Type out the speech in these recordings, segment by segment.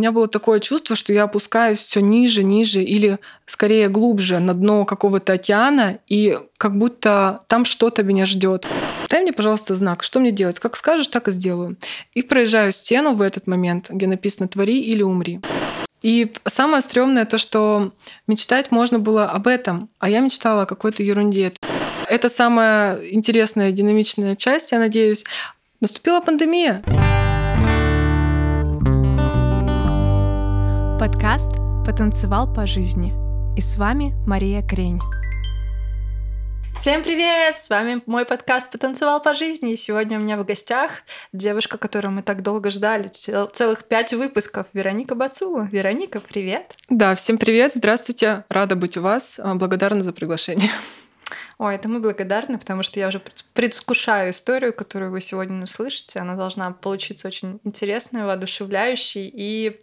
меня было такое чувство, что я опускаюсь все ниже, ниже или скорее глубже на дно какого-то океана, и как будто там что-то меня ждет. Дай мне, пожалуйста, знак, что мне делать? Как скажешь, так и сделаю. И проезжаю стену в этот момент, где написано «Твори или умри». И самое стрёмное то, что мечтать можно было об этом, а я мечтала о какой-то ерунде. Это самая интересная, динамичная часть, я надеюсь. Наступила пандемия. Подкаст «Потанцевал по жизни». И с вами Мария Крень. Всем привет! С вами мой подкаст «Потанцевал по жизни». И сегодня у меня в гостях девушка, которую мы так долго ждали, целых пять выпусков, Вероника Бацула. Вероника, привет! Да, всем привет, здравствуйте, рада быть у вас, а, благодарна за приглашение. Ой, это мы благодарны, потому что я уже предвкушаю историю, которую вы сегодня услышите. Она должна получиться очень интересной, воодушевляющей и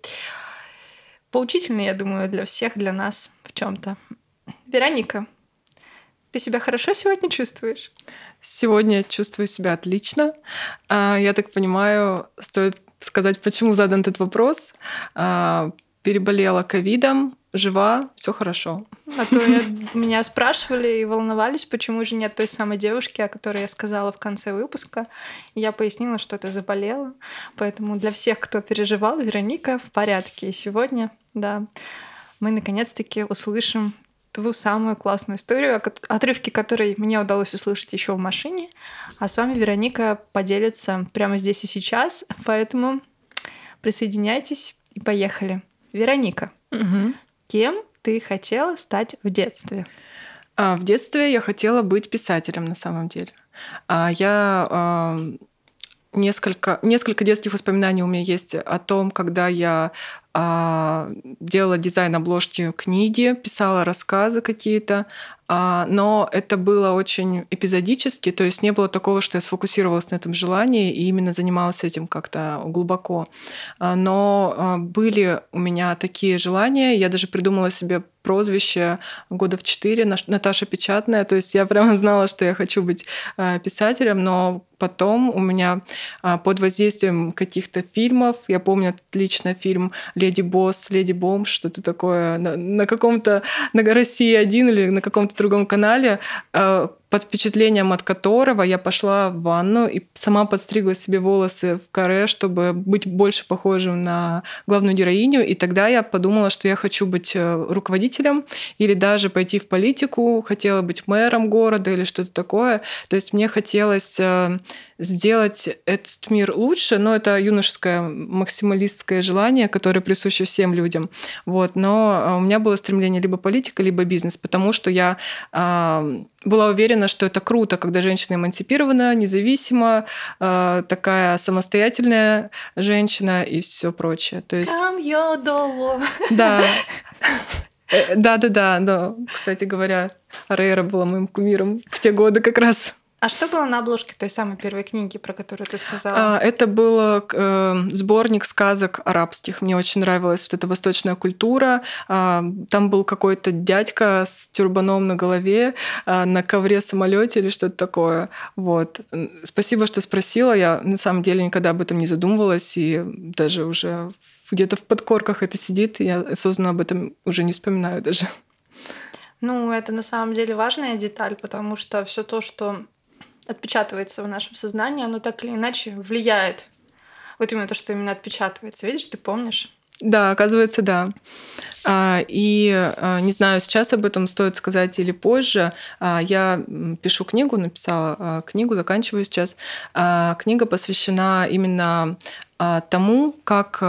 поучительный, я думаю, для всех, для нас в чем-то. Вероника, ты себя хорошо сегодня чувствуешь? Сегодня чувствую себя отлично. А, я так понимаю, стоит сказать, почему задан этот вопрос. Переболела ковидом, жива, все хорошо. А то я, меня спрашивали и волновались, почему же нет той самой девушки, о которой я сказала в конце выпуска. Я пояснила, что это заболела. Поэтому для всех, кто переживал, Вероника в порядке. И сегодня, да, мы наконец-таки услышим ту самую классную историю, отрывки которой мне удалось услышать еще в машине. А с вами Вероника поделится прямо здесь и сейчас. Поэтому присоединяйтесь и поехали. Вероника, угу. кем ты хотела стать в детстве? А, в детстве я хотела быть писателем на самом деле. А, я а, несколько, несколько детских воспоминаний у меня есть о том, когда я делала дизайн обложки книги, писала рассказы какие-то, а, но это было очень эпизодически, то есть не было такого, что я сфокусировалась на этом желании и именно занималась этим как-то глубоко. А, но были у меня такие желания, я даже придумала себе прозвище года в четыре Наташа Печатная. То есть я прямо знала, что я хочу быть писателем, но потом у меня под воздействием каких-то фильмов, я помню отлично фильм «Леди Босс», «Леди Бомб», что-то такое на, на каком-то, на России один или на каком-то другом канале, э, под впечатлением от которого я пошла в ванну и сама подстригла себе волосы в каре, чтобы быть больше похожим на главную героиню. И тогда я подумала, что я хочу быть э, руководителем или даже пойти в политику, хотела быть мэром города или что-то такое. То есть мне хотелось э, сделать этот мир лучше, но это юношеское максималистское желание, которое присуще всем людям. Вот. Но э, у меня было стремление либо политика, либо бизнес, потому что я была уверена, что это круто, когда женщина эмансипирована, независима, э, такая самостоятельная женщина и все прочее. То есть... Да. Да, да, да, да. Кстати говоря, Рейра была моим кумиром в те годы как раз. А что было на обложке той самой первой книги, про которую ты сказала? А, это был э, сборник сказок арабских. Мне очень нравилась вот эта восточная культура. А, там был какой-то дядька с тюрбаном на голове, а, на ковре самолете или что-то такое. Вот. Спасибо, что спросила. Я на самом деле никогда об этом не задумывалась, и даже уже где-то в подкорках это сидит, я осознанно об этом уже не вспоминаю даже. Ну, это на самом деле важная деталь, потому что все то, что отпечатывается в нашем сознании, оно так или иначе влияет. Вот именно то, что именно отпечатывается. Видишь, ты помнишь? Да, оказывается, да. А, и а, не знаю, сейчас об этом стоит сказать или позже. А, я пишу книгу, написала книгу, заканчиваю сейчас. Книга посвящена именно тому, как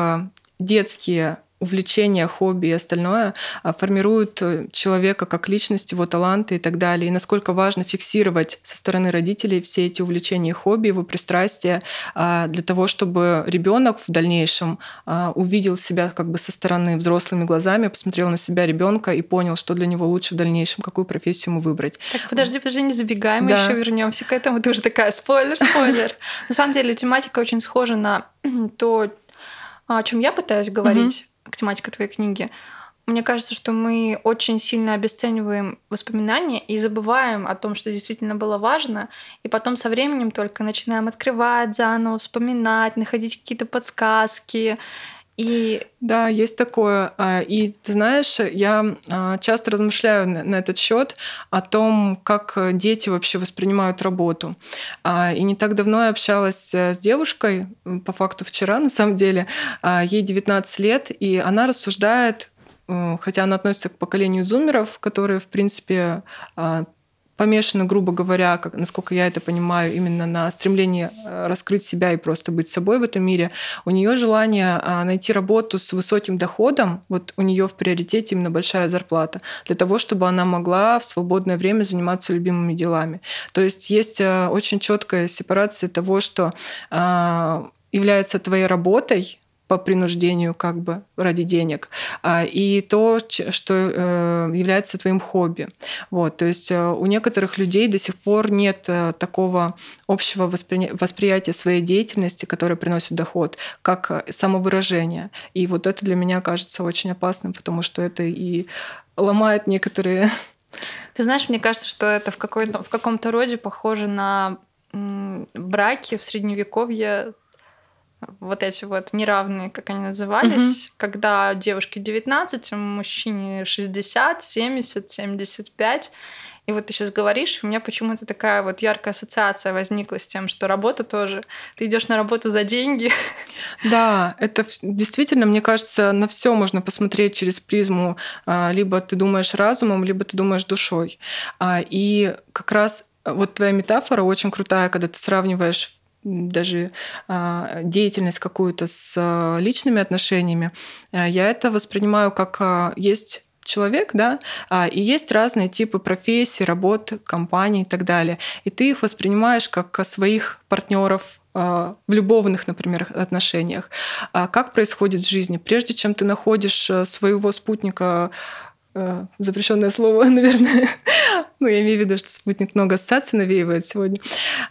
детские увлечения, хобби и остальное а, формируют э, человека как личность, его таланты и так далее. И насколько важно фиксировать со стороны родителей все эти увлечения и хобби, его пристрастия а, для того, чтобы ребенок в дальнейшем а, увидел себя как бы со стороны взрослыми глазами, посмотрел на себя ребенка и понял, что для него лучше в дальнейшем, какую профессию ему выбрать. Так, подожди, подожди, не забегаем, мы да. еще вернемся к этому. Ты уже такая спойлер, спойлер. На самом деле тематика очень схожа на то, о чем я пытаюсь говорить тематика твоей книги. Мне кажется, что мы очень сильно обесцениваем воспоминания и забываем о том, что действительно было важно, и потом со временем только начинаем открывать заново, вспоминать, находить какие-то подсказки. И да, есть такое. А, и ты знаешь, я а, часто размышляю на этот счет о том, как дети вообще воспринимают работу. А, и не так давно я общалась э, с девушкой, по факту вчера, на самом деле, ей 19 лет, и она рассуждает хотя она относится к поколению зумеров, которые, в принципе, помешана, грубо говоря, как, насколько я это понимаю, именно на стремлении э, раскрыть себя и просто быть собой в этом мире, у нее желание а, найти работу с высоким доходом, вот у нее в приоритете именно большая зарплата, для того, чтобы она могла в свободное время заниматься любимыми делами. То есть есть э, очень четкая сепарация того, что а, является твоей работой, по принуждению как бы ради денег, а, и то, что э, является твоим хобби. Вот, то есть э, у некоторых людей до сих пор нет э, такого общего воспри... восприятия своей деятельности, которая приносит доход, как самовыражение. И вот это для меня кажется очень опасным, потому что это и ломает некоторые... Ты знаешь, мне кажется, что это в, какой-то, в каком-то роде похоже на браки в средневековье вот эти вот неравные, как они назывались, угу. когда девушке 19, мужчине 60, 70, 75. И вот ты сейчас говоришь, у меня почему-то такая вот яркая ассоциация возникла с тем, что работа тоже. Ты идешь на работу за деньги. Да, это действительно, мне кажется, на все можно посмотреть через призму. А, либо ты думаешь разумом, либо ты думаешь душой. А, и как раз вот твоя метафора очень крутая, когда ты сравниваешь даже а, деятельность какую-то с а, личными отношениями, а, я это воспринимаю как есть человек, да, и есть разные типы профессий, работ, компаний и так далее. И ты их воспринимаешь как своих партнеров в любовных, например, отношениях. Как происходит в жизни? Прежде чем ты находишь своего спутника Э, запрещенное слово, наверное. ну, я имею в виду, что спутник много ассоциаций навеивает сегодня.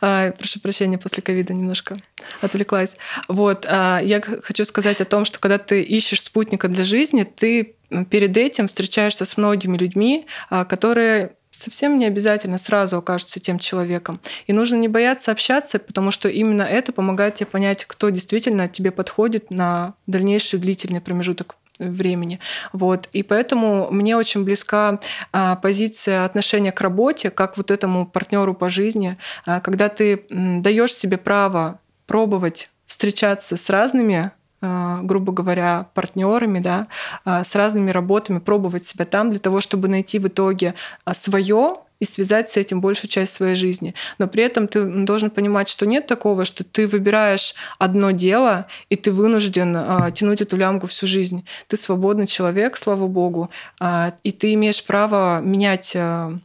А, прошу прощения, после ковида немножко отвлеклась. Вот, а, я хочу сказать о том, что когда ты ищешь спутника для жизни, ты перед этим встречаешься с многими людьми, а, которые совсем не обязательно сразу окажутся тем человеком. И нужно не бояться общаться, потому что именно это помогает тебе понять, кто действительно тебе подходит на дальнейший длительный промежуток времени. Вот. И поэтому мне очень близка а, позиция отношения к работе, как вот этому партнеру по жизни, а, когда ты даешь себе право пробовать встречаться с разными а, грубо говоря, партнерами, да, а, с разными работами, пробовать себя там для того, чтобы найти в итоге а, свое и связать с этим большую часть своей жизни. Но при этом ты должен понимать, что нет такого, что ты выбираешь одно дело, и ты вынужден э, тянуть эту лямку всю жизнь. Ты свободный человек, слава богу, э, и ты имеешь право менять э,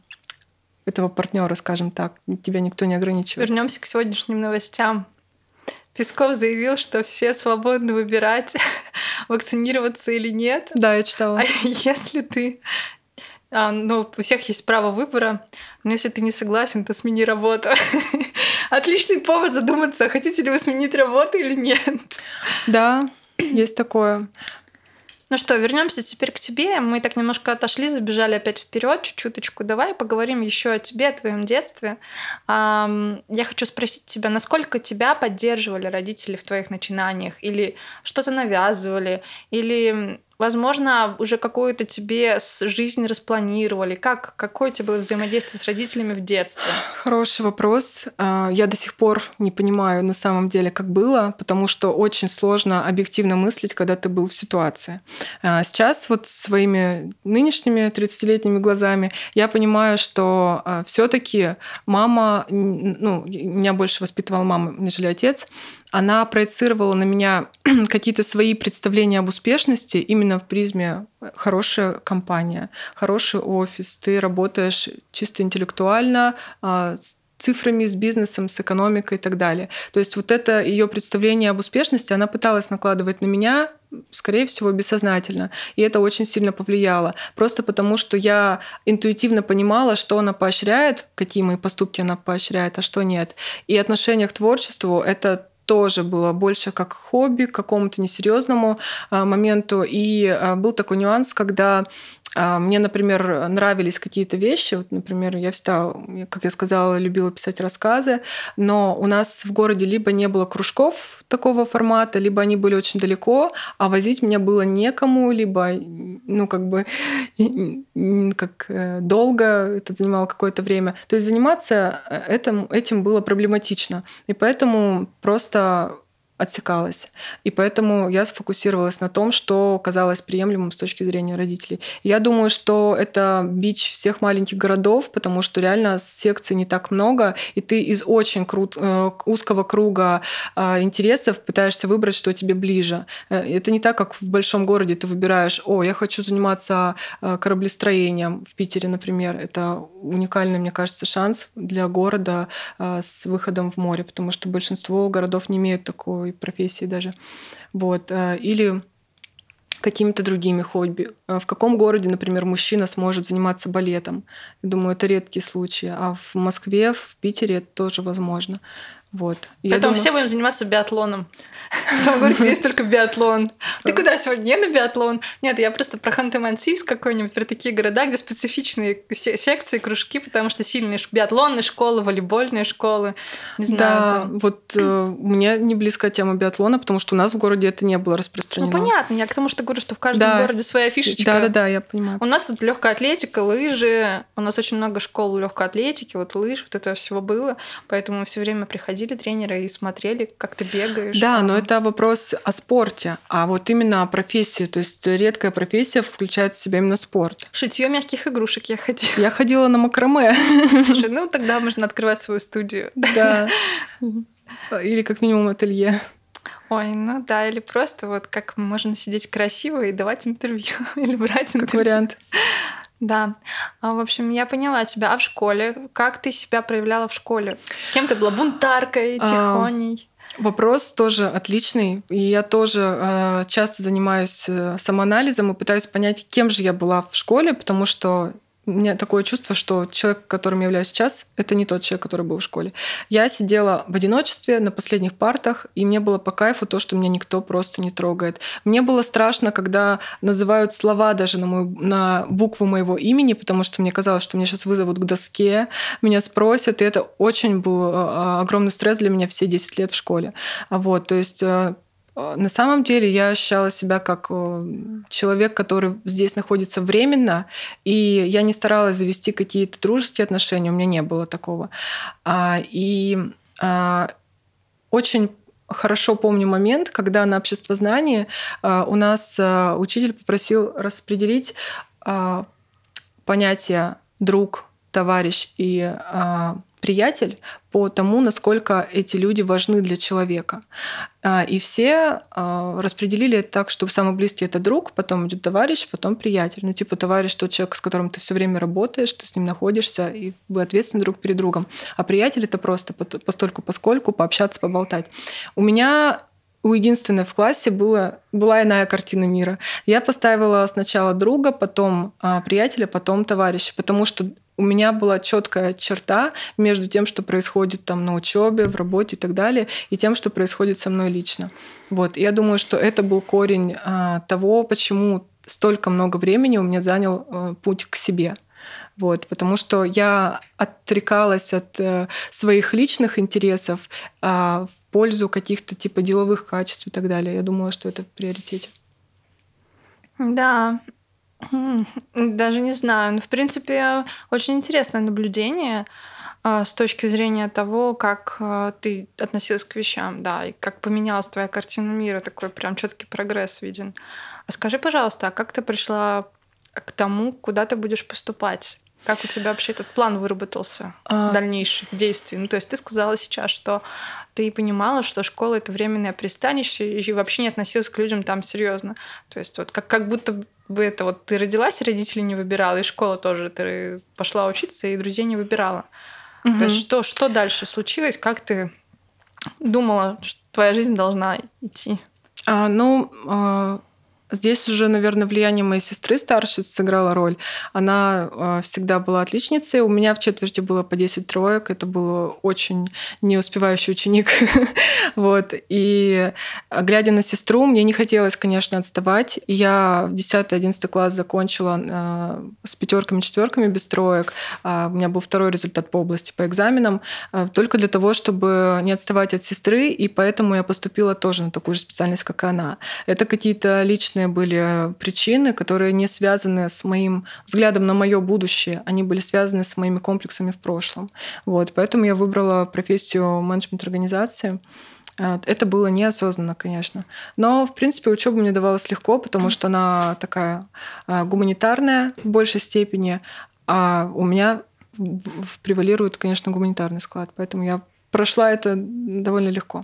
этого партнера, скажем так. Тебя никто не ограничивает. Вернемся к сегодняшним новостям. Песков заявил, что все свободны выбирать, вакцинироваться или нет. Да, я читала. А если ты а, ну, у всех есть право выбора, но если ты не согласен, то смени работу. Отличный повод задуматься, хотите ли вы сменить работу или нет. Да, есть такое. Ну что, вернемся теперь к тебе. Мы так немножко отошли, забежали опять вперед, чуть-чуточку. Давай поговорим еще о тебе, о твоем детстве. Я хочу спросить тебя, насколько тебя поддерживали родители в твоих начинаниях? Или что-то навязывали? Или Возможно, уже какую-то тебе жизнь распланировали. Как, какое у тебя было взаимодействие с родителями в детстве? Хороший вопрос. А, я до сих пор не понимаю на самом деле, как было, потому что очень сложно объективно мыслить, когда ты был в ситуации. А, сейчас вот своими нынешними 30-летними глазами я понимаю, что а, все таки мама, ну, меня больше воспитывала мама, нежели отец, она проецировала на меня какие-то свои представления об успешности именно в призме хорошая компания, хороший офис, ты работаешь чисто интеллектуально, а, с цифрами, с бизнесом, с экономикой и так далее. То есть вот это ее представление об успешности, она пыталась накладывать на меня, скорее всего, бессознательно. И это очень сильно повлияло. Просто потому, что я интуитивно понимала, что она поощряет, какие мои поступки она поощряет, а что нет. И отношение к творчеству — это тоже было больше как хобби, к какому-то несерьезному а, моменту. И а, был такой нюанс, когда мне, например, нравились какие-то вещи. Вот, например, я всегда, как я сказала, любила писать рассказы, но у нас в городе либо не было кружков такого формата, либо они были очень далеко, а возить меня было некому, либо, ну, как бы, как э, долго это занимало какое-то время. То есть заниматься э, этим, этим было проблематично. И поэтому просто отсекалась. И поэтому я сфокусировалась на том, что казалось приемлемым с точки зрения родителей. Я думаю, что это бич всех маленьких городов, потому что реально секций не так много, и ты из очень крут, э, узкого круга э, интересов пытаешься выбрать, что тебе ближе. Э, это не так, как в большом городе ты выбираешь, о, я хочу заниматься кораблестроением в Питере, например. Это уникальный, мне кажется, шанс для города с выходом в море, потому что большинство городов не имеют такой профессии даже. Вот. Э, или какими-то другими хобби. Э, в каком городе, например, мужчина сможет заниматься балетом? Думаю, это редкие случаи. А в Москве, в Питере это тоже возможно. Вот. Я Поэтому думаю... все будем заниматься биатлоном. Потом говорит, здесь только биатлон. Ты куда сегодня? Я на биатлон. Нет, я просто про Ханты-Мансийск какой-нибудь, про такие города, где специфичные секции, кружки, потому что сильные биатлонные школы, волейбольные школы. Не знаю. Да, там. вот э, мне не близкая тема биатлона, потому что у нас в городе это не было распространено. Ну понятно, я к тому, что говорю, что в каждом да. городе своя фишечка. Да, да, да, я понимаю. У нас тут легкая атлетика, лыжи, у нас очень много школ легкой атлетики, вот лыж, вот это всего было, поэтому все время приходили приходили тренеры и смотрели, как ты бегаешь. Да, там. но это вопрос о спорте, а вот именно о профессии. То есть редкая профессия включает в себя именно спорт. Шитье мягких игрушек я ходила. Я ходила на макраме. Слушай, ну тогда можно открывать свою студию. Да. Или как минимум ателье. Ой, ну да, или просто вот как можно сидеть красиво и давать интервью, или брать интервью. Как вариант. Да. А, в общем, я поняла тебя. А в школе? Как ты себя проявляла в школе? Кем ты была? Бунтаркой, а, тихоней? Вопрос тоже отличный. И я тоже э, часто занимаюсь э, самоанализом и пытаюсь понять, кем же я была в школе, потому что у меня такое чувство, что человек, которым я являюсь сейчас, это не тот человек, который был в школе. Я сидела в одиночестве на последних партах, и мне было по кайфу то, что меня никто просто не трогает. Мне было страшно, когда называют слова даже на, мою, на букву моего имени, потому что мне казалось, что меня сейчас вызовут к доске, меня спросят, и это очень был э, огромный стресс для меня все 10 лет в школе. Вот, то есть Э, на самом деле я ощущала себя как э, человек, который здесь находится временно, и я не старалась завести какие-то дружеские отношения, у меня не было такого. А, и а, очень хорошо помню момент, когда на общество знания а, у нас учитель попросил распределить понятие друг, товарищ и приятель по тому, насколько эти люди важны для человека. А, и все а, распределили это так, что самый близкий это друг, потом идет товарищ, потом приятель. Ну, типа товарищ тот человек, с которым ты все время работаешь, ты с ним находишься, и вы ответственны друг перед другом. А приятель это просто постольку поскольку пообщаться, поболтать. У меня у единственной в классе было, была иная картина мира. Я поставила сначала друга, потом а, приятеля, потом товарища, потому что у меня была четкая черта между тем, что происходит там на учебе, в работе и так далее, и тем, что происходит со мной лично. Вот. Я думаю, что это был корень а, того, почему столько много времени у меня занял а, путь к себе. Вот, потому что я отрекалась от э, своих личных интересов в пользу каких-то типа деловых качеств и так далее. Я думала, что это в приоритете. Да, даже не знаю. Ну, в принципе, очень интересное наблюдение а, с точки зрения того, как а, ты относилась к вещам, да, и как поменялась твоя картина мира, такой прям четкий прогресс виден. А скажи, пожалуйста, а как ты пришла к тому, куда ты будешь поступать? Как у тебя вообще этот план выработался а... дальнейших действий? Ну, то есть ты сказала сейчас, что ты понимала, что школа это временное пристанище, и вообще не относилась к людям там серьезно. То есть вот как, как будто бы это вот ты родилась, родители не выбирала, и школа тоже, ты пошла учиться, и друзей не выбирала. Угу. То есть что, что дальше случилось? Как ты думала, что твоя жизнь должна идти? А, ну, а, Здесь уже, наверное, влияние моей сестры старшей сыграло роль. Она э, всегда была отличницей. У меня в четверти было по 10 троек. Это был очень неуспевающий ученик. вот. И э, глядя на сестру, мне не хотелось, конечно, отставать. Я в 10-11 класс закончила э, с пятерками, четверками без троек. А у меня был второй результат по области по экзаменам. Только для того, чтобы не отставать от сестры. И поэтому я поступила тоже на такую же специальность, как и она. Это какие-то личные разные были причины, которые не связаны с моим взглядом на мое будущее, они были связаны с моими комплексами в прошлом. Вот, поэтому я выбрала профессию менеджмент организации. А, это было неосознанно, конечно. Но, в принципе, учеба мне давалась легко, потому что она такая а, гуманитарная в большей степени, а у меня превалирует, конечно, гуманитарный склад. Поэтому я прошла это довольно легко.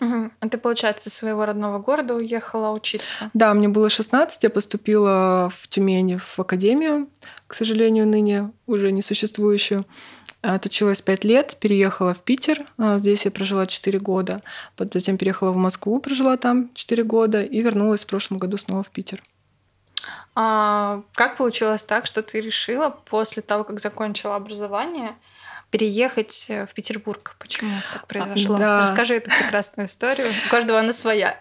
Угу. А ты, получается, из своего родного города уехала учиться? Да, мне было 16, я поступила в Тюмени в академию, к сожалению, ныне уже не существующую. Отучилась 5 лет, переехала в Питер. А, здесь я прожила 4 года. Затем переехала в Москву, прожила там 4 года и вернулась в прошлом году снова в Питер. А как получилось так, что ты решила после того, как закончила образование, переехать э, в Петербург. Почему так произошло? Да. Расскажи эту прекрасную историю. У каждого она своя.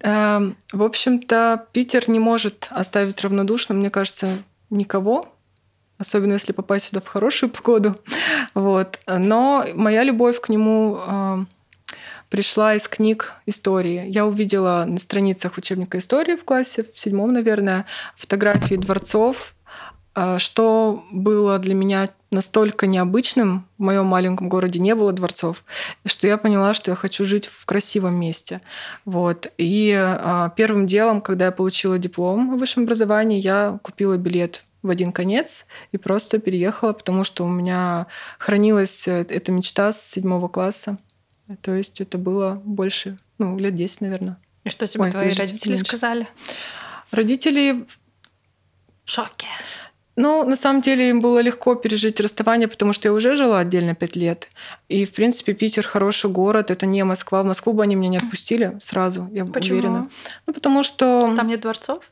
Эм, в общем-то, Питер не может оставить равнодушным, мне кажется, никого, особенно если попасть сюда в хорошую погоду. Вот. Но моя любовь к нему эм, пришла из книг истории. Я увидела на страницах учебника истории в классе, в седьмом, наверное, фотографии дворцов, что было для меня настолько необычным. В моем маленьком городе не было дворцов, что я поняла, что я хочу жить в красивом месте. Вот. И а, первым делом, когда я получила диплом о высшем образовании, я купила билет в один конец и просто переехала, потому что у меня хранилась э, эта мечта с седьмого класса. То есть это было больше, ну, лет 10, наверное. И что тебе Ой, твои родители меньше. сказали? Родители... В шоке. Ну, на самом деле им было легко пережить расставание, потому что я уже жила отдельно пять лет. И, в принципе, Питер хороший город, это не Москва. В Москву бы они меня не отпустили сразу, я Почему? уверена. Ну, потому что... Там нет дворцов?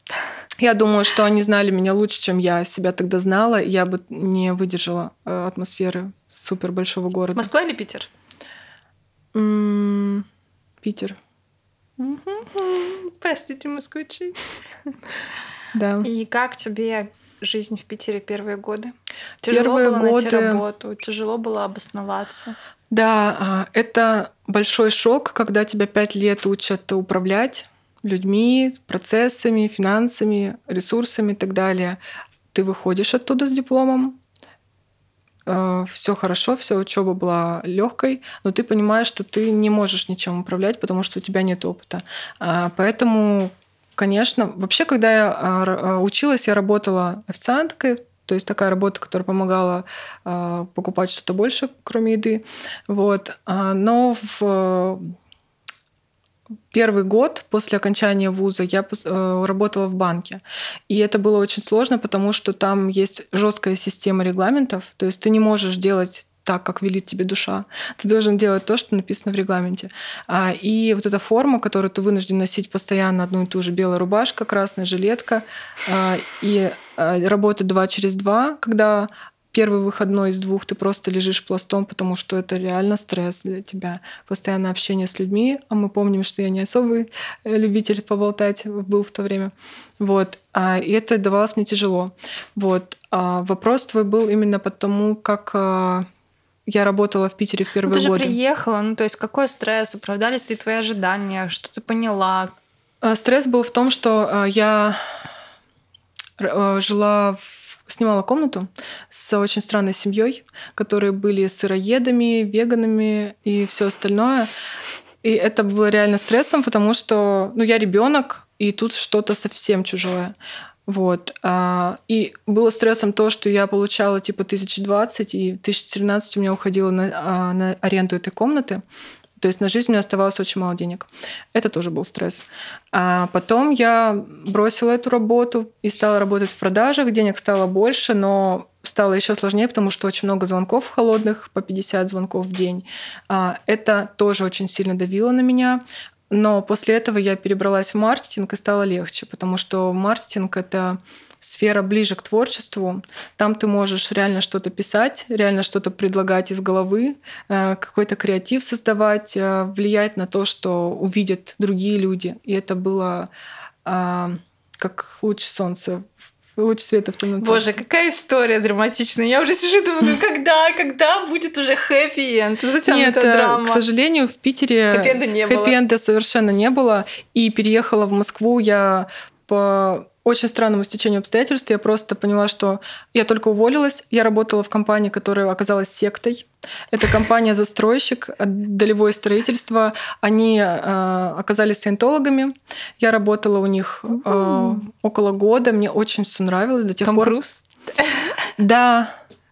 Я думаю, что они знали меня лучше, чем я себя тогда знала. Я бы не выдержала э, атмосферы супер большого города. Москва или Питер? М-м- Питер. Простите, москвичи. Да. И как тебе жизнь в Питере первые годы? Тяжело первые было годы... найти работу, тяжело было обосноваться. Да, а, это большой шок, когда тебя пять лет учат управлять людьми, процессами, финансами, ресурсами и так далее. Ты выходишь оттуда с дипломом, а, все хорошо, все учеба была легкой, но ты понимаешь, что ты не можешь ничем управлять, потому что у тебя нет опыта. А, поэтому Конечно. Вообще, когда я а, а, училась, я работала официанткой, то есть такая работа, которая помогала э, покупать что-то больше, кроме еды. Вот. Но в первый год после окончания вуза я работала в банке. И это было очень сложно, потому что там есть жесткая система регламентов. То есть ты не можешь делать так, как велит тебе душа. Ты должен делать то, что написано в регламенте. А, и вот эта форма, которую ты вынужден носить постоянно одну и ту же белая рубашка, красная жилетка, а, и а, работа два через два, когда первый выходной из двух ты просто лежишь пластом, потому что это реально стресс для тебя. Постоянное общение с людьми, а мы помним, что я не особый э, любитель поболтать был в то время. Вот. И это давалось мне тяжело. Вот. Вопрос твой был именно потому, как я работала в Питере в первые ну, ты годы. Же приехала, ну то есть какой стресс? Оправдались ли твои ожидания? Что ты поняла? А, стресс был в том, что а, я а, жила в снимала комнату с очень странной семьей, которые были сыроедами, веганами и все остальное. И это было реально стрессом, потому что ну, я ребенок, и тут что-то совсем чужое. Вот. А, и было стрессом то, что я получала типа 1020, и 1013 у меня уходило на, а, на аренду этой комнаты. То есть на жизнь у меня оставалось очень мало денег. Это тоже был стресс. А потом я бросила эту работу и стала работать в продажах. Денег стало больше, но стало еще сложнее, потому что очень много звонков холодных, по 50 звонков в день. А, это тоже очень сильно давило на меня. Но после этого я перебралась в маркетинг и стало легче, потому что маркетинг — это сфера ближе к творчеству. Там ты можешь реально что-то писать, реально что-то предлагать из головы, э, какой-то креатив создавать, э, влиять на то, что увидят другие люди. И это было а, как луч солнца луч света в темном Боже, какая история драматичная. Я уже сижу думаю, когда, когда будет уже хэппи-энд? Нет, это драма? к сожалению, в Питере хэппи-энда не хэппи-энда совершенно не было. И переехала в Москву я по очень странному стечению обстоятельств я просто поняла, что я только уволилась, я работала в компании, которая оказалась сектой. Это компания-застройщик, долевое строительство. Они э, оказались саентологами. Я работала у них э, около года. Мне очень все нравилось до тех Том пор. Круз? Да,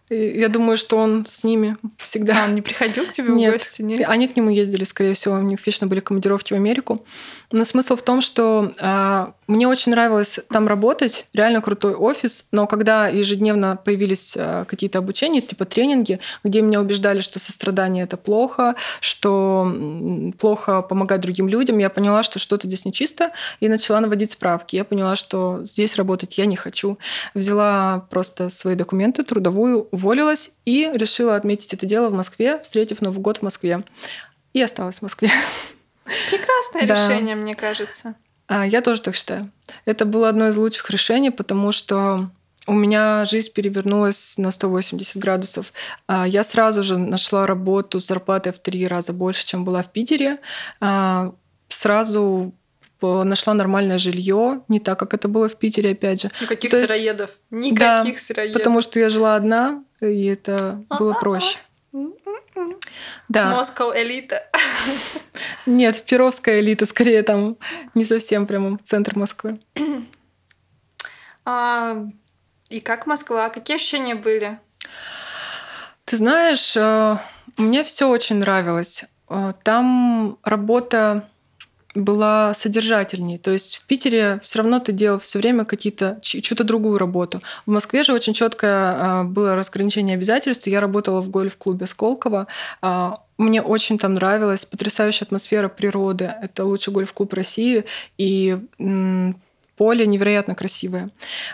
я думаю, что он с ними всегда. А он не приходил к тебе нет, в гости? Нет, они к нему ездили, скорее всего. У них вечно были командировки в Америку. Но смысл в том, что а, мне очень нравилось там работать, реально крутой офис, но когда ежедневно появились а, какие-то обучения, типа тренинги, где меня убеждали, что сострадание это плохо, что плохо помогать другим людям, я поняла, что что-то здесь нечисто, и начала наводить справки. Я поняла, что здесь работать я не хочу. Взяла просто свои документы, трудовую, уволилась и решила отметить это дело в Москве, встретив Новый год в Москве. И осталась в Москве. Прекрасное да. решение, мне кажется. А, я тоже так считаю. Это было одно из лучших решений, потому что у меня жизнь перевернулась на 180 градусов. А, я сразу же нашла работу с зарплатой в три раза больше, чем была в Питере. А, сразу нашла нормальное жилье, не так, как это было в Питере, опять же. Никаких То сыроедов. Никаких да, сыроедов. Потому что я жила одна, и это было проще. Да. Москва элита. Нет, Перовская элита, скорее там не совсем прямо центр Москвы. А, и как Москва? Какие ощущения были? Ты знаешь, э, мне все очень нравилось. Э, там работа была содержательнее. То есть в Питере все равно ты делал все время какие-то чью-то другую работу. В Москве же очень четкое было разграничение обязательств. Я работала в гольф-клубе Сколково. А, мне очень там нравилась потрясающая атмосфера природы. Это лучший гольф-клуб России. И поле невероятно красивое.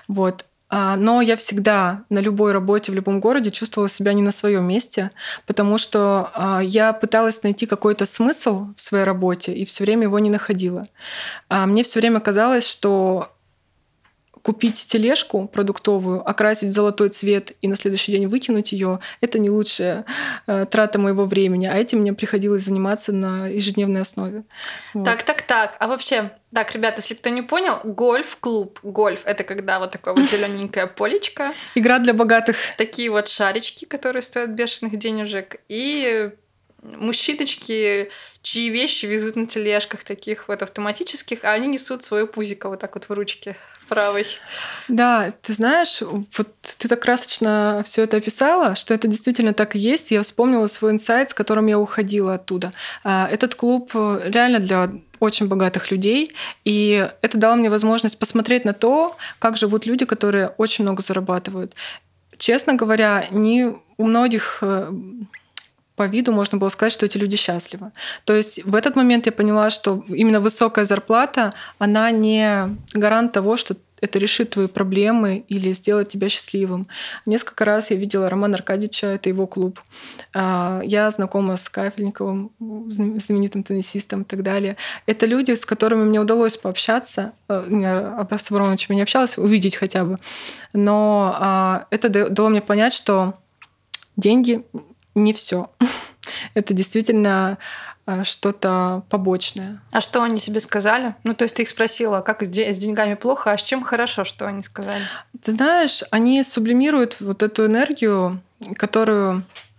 Вот. А, но я всегда на любой работе в любом городе чувствовала себя не на своем месте, потому что а, я пыталась найти какой-то смысл в своей работе и все время его не находила. А, мне все время казалось, что купить тележку продуктовую, окрасить в золотой цвет и на следующий день выкинуть ее, это не лучшая э, трата моего времени. А этим мне приходилось заниматься на ежедневной основе. Вот. Так, так, так. А вообще, так, ребята, если кто не понял, гольф-клуб. Гольф — это когда вот такое вот зелененькое полечко. Игра для богатых. Такие вот шарички, которые стоят бешеных денежек. И мужчиночки, чьи вещи везут на тележках таких вот автоматических, а они несут свое пузико вот так вот в ручке правой. Да, ты знаешь, вот ты так красочно все это описала, что это действительно так и есть. Я вспомнила свой инсайт, с которым я уходила оттуда. А, этот клуб э, реально для очень богатых людей, и это дало мне возможность посмотреть на то, как живут люди, которые очень много зарабатывают. Честно говоря, не у многих э, по виду можно было сказать, что эти люди счастливы. То есть в этот момент я поняла, что именно высокая зарплата, она не гарант того, что это решит твои проблемы или сделает тебя счастливым. Несколько раз я видела Романа Аркадьевича, это его клуб. А, я знакома с Кафельниковым, знаменитым теннисистом и так далее. Это люди, с которыми мне удалось пообщаться. Я с Абрамовичем не общалась, увидеть хотя бы. Но а, это дало мне понять, что деньги не все. Это действительно а, что-то побочное. А что они себе сказали? Ну, то есть ты их спросила, как с деньгами плохо, а с чем хорошо, что они сказали? Ты знаешь, они сублимируют вот эту энергию, которую Э,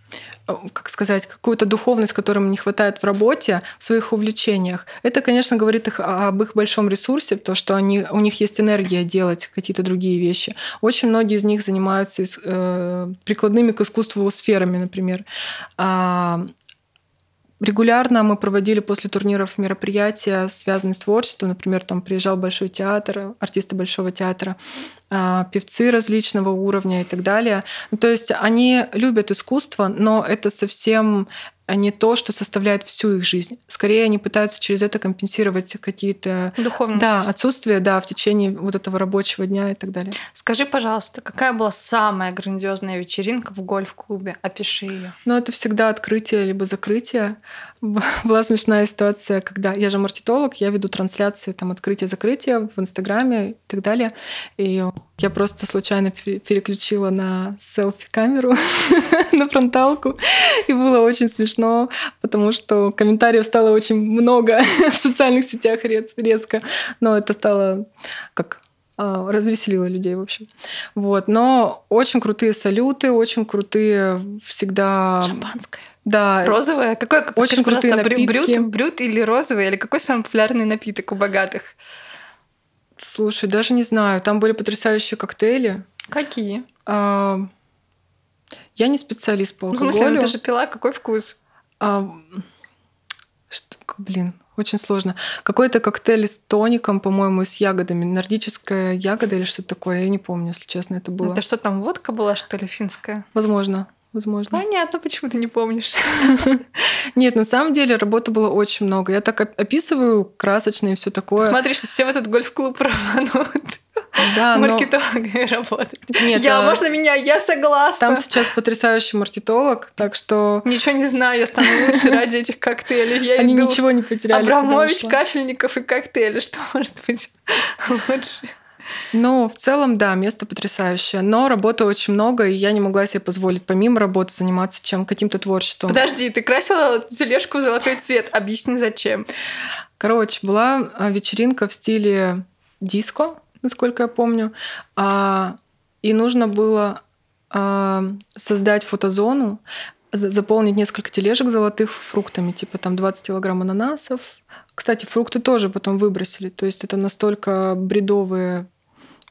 как сказать, какую-то духовность, которым не хватает в работе, в своих увлечениях. Это, конечно, говорит их, об их большом ресурсе, то, что они, у них есть энергия делать какие-то другие вещи. Очень многие из них занимаются э, прикладными к искусству сферами, например. А, Регулярно мы проводили после турниров мероприятия, связанные с творчеством. Например, там приезжал Большой театр, артисты Большого театра. А, певцы различного уровня и так далее. Ну, то есть они любят искусство, но это совсем не то, что составляет всю их жизнь. Скорее, они пытаются через это компенсировать какие-то Духовность. да, отсутствия да, в течение вот этого рабочего дня и так далее. Скажи, пожалуйста, какая была самая грандиозная вечеринка в гольф-клубе? Опиши ее. Ну, это всегда открытие либо закрытие. Была смешная ситуация, когда я же маркетолог, я веду трансляции там открытие-закрытие в Инстаграме и так далее. И я просто случайно переключила на селфи-камеру, на фронталку, и было очень смешно, потому что комментариев стало очень много в социальных сетях резко, но это стало как а, развеселило людей, в общем. Вот. Но очень крутые салюты, очень крутые всегда... Шампанское. Да. Розовое? Какой, очень скажи, крутые напитки. Брют, брют или розовый? Или какой самый популярный напиток у богатых? Слушай, даже не знаю. Там были потрясающие коктейли. Какие? А, я не специалист по алкоголю. Ну, в смысле, ну, ты же пила, какой вкус? А, что, блин, очень сложно. Какой-то коктейль с тоником, по-моему, с ягодами. Нордическая ягода или что-то такое. Я не помню, если честно, это было. Это что там, водка была, что ли, финская? Возможно возможно. Понятно, почему ты не помнишь. Нет, на самом деле работы было очень много. Я так описываю красочно и все такое. Смотришь, все в этот гольф-клуб рванут. Да, маркетологами но... работать. Нет, я, а... можно меня? Я согласна. Там сейчас потрясающий маркетолог, так что... Ничего не знаю, я стану лучше ради этих коктейлей. Я Они иду... ничего не потеряли. Абрамович, Кафельников и коктейли. Что может быть лучше? Ну, в целом, да, место потрясающее. Но работы очень много, и я не могла себе позволить помимо работы заниматься чем каким-то творчеством. Подожди, ты красила тележку в золотой цвет. Объясни, зачем. Короче, была а, вечеринка в стиле диско, насколько я помню. А, и нужно было а, создать фотозону, заполнить несколько тележек золотых фруктами, типа там 20 килограмм ананасов. Кстати, фрукты тоже потом выбросили. То есть это настолько бредовые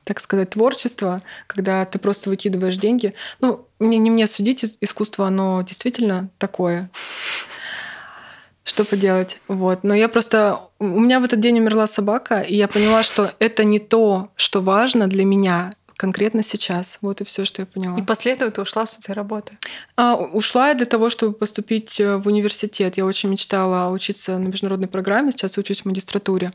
так сказать, творчество, когда ты просто выкидываешь деньги. Ну, мне не мне судить, искусство, оно действительно такое. Что поделать? Вот. Но я просто... У меня в этот день умерла собака, и я поняла, что это не то, что важно для меня конкретно сейчас. Вот и все, что я поняла. И после этого ты ушла с этой работы? А, ушла я для того, чтобы поступить э, в университет. Я очень мечтала учиться на международной программе. Сейчас учусь в магистратуре.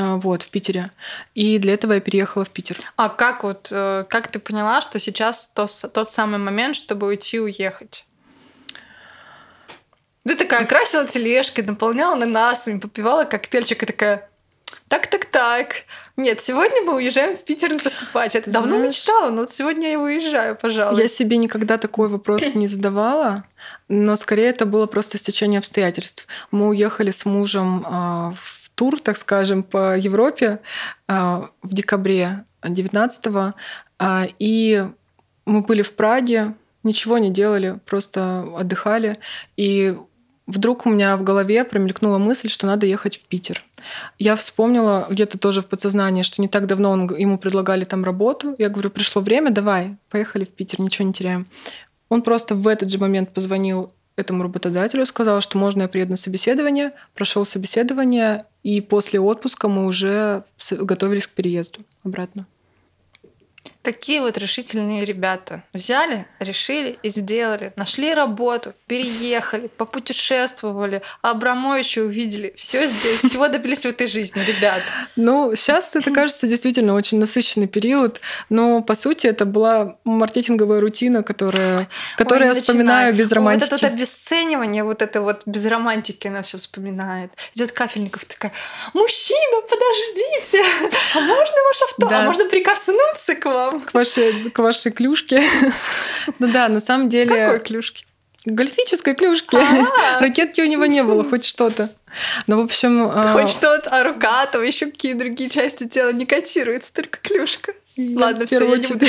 А, вот, в Питере. И для этого я переехала в Питер. А как вот, э, как ты поняла, что сейчас то, тот самый момент, чтобы уйти и уехать? Ты такая красила тележки, наполняла ананасами, попивала коктейльчик и такая, так-так-так. Нет, сегодня мы уезжаем в Питер поступать. Это давно Знаешь, мечтала, но вот сегодня я уезжаю, пожалуй. Я себе никогда такой вопрос не задавала, но скорее это было просто стечение обстоятельств. Мы уехали с мужем а, в тур, так скажем, по Европе а, в декабре 19-го. А, и мы были в Праге, ничего не делали, просто отдыхали. И вдруг у меня в голове промелькнула мысль, что надо ехать в Питер. Я вспомнила где-то тоже в подсознании, что не так давно он, ему предлагали там работу. Я говорю, пришло время, давай, поехали в Питер, ничего не теряем. Он просто в этот же момент позвонил этому работодателю, сказал, что можно я приеду на собеседование, прошел собеседование, и после отпуска мы уже готовились к переезду обратно. Такие вот решительные ребята взяли, решили и сделали. Нашли работу, переехали, попутешествовали, Абрамовича увидели. Все здесь, всего добились в этой жизни, ребят. Ну, сейчас это кажется действительно очень насыщенный период, но по сути это была маркетинговая рутина, которая, которую я вспоминаю без романтики. Вот это вот обесценивание, вот это вот без романтики она все вспоминает. Идет Кафельников такая, мужчина, подождите, а можно ваше авто, а можно прикоснуться к вам? К вашей, к вашей клюшке. Ну да, на самом деле... Какой клюшки? Гольфической клюшки. А. Ракетки у него не было, хоть что-то. Ну, в общем... А, хоть что-то, а рука, там еще какие другие части тела не котируются, только клюшка. Ладно, все, я не буду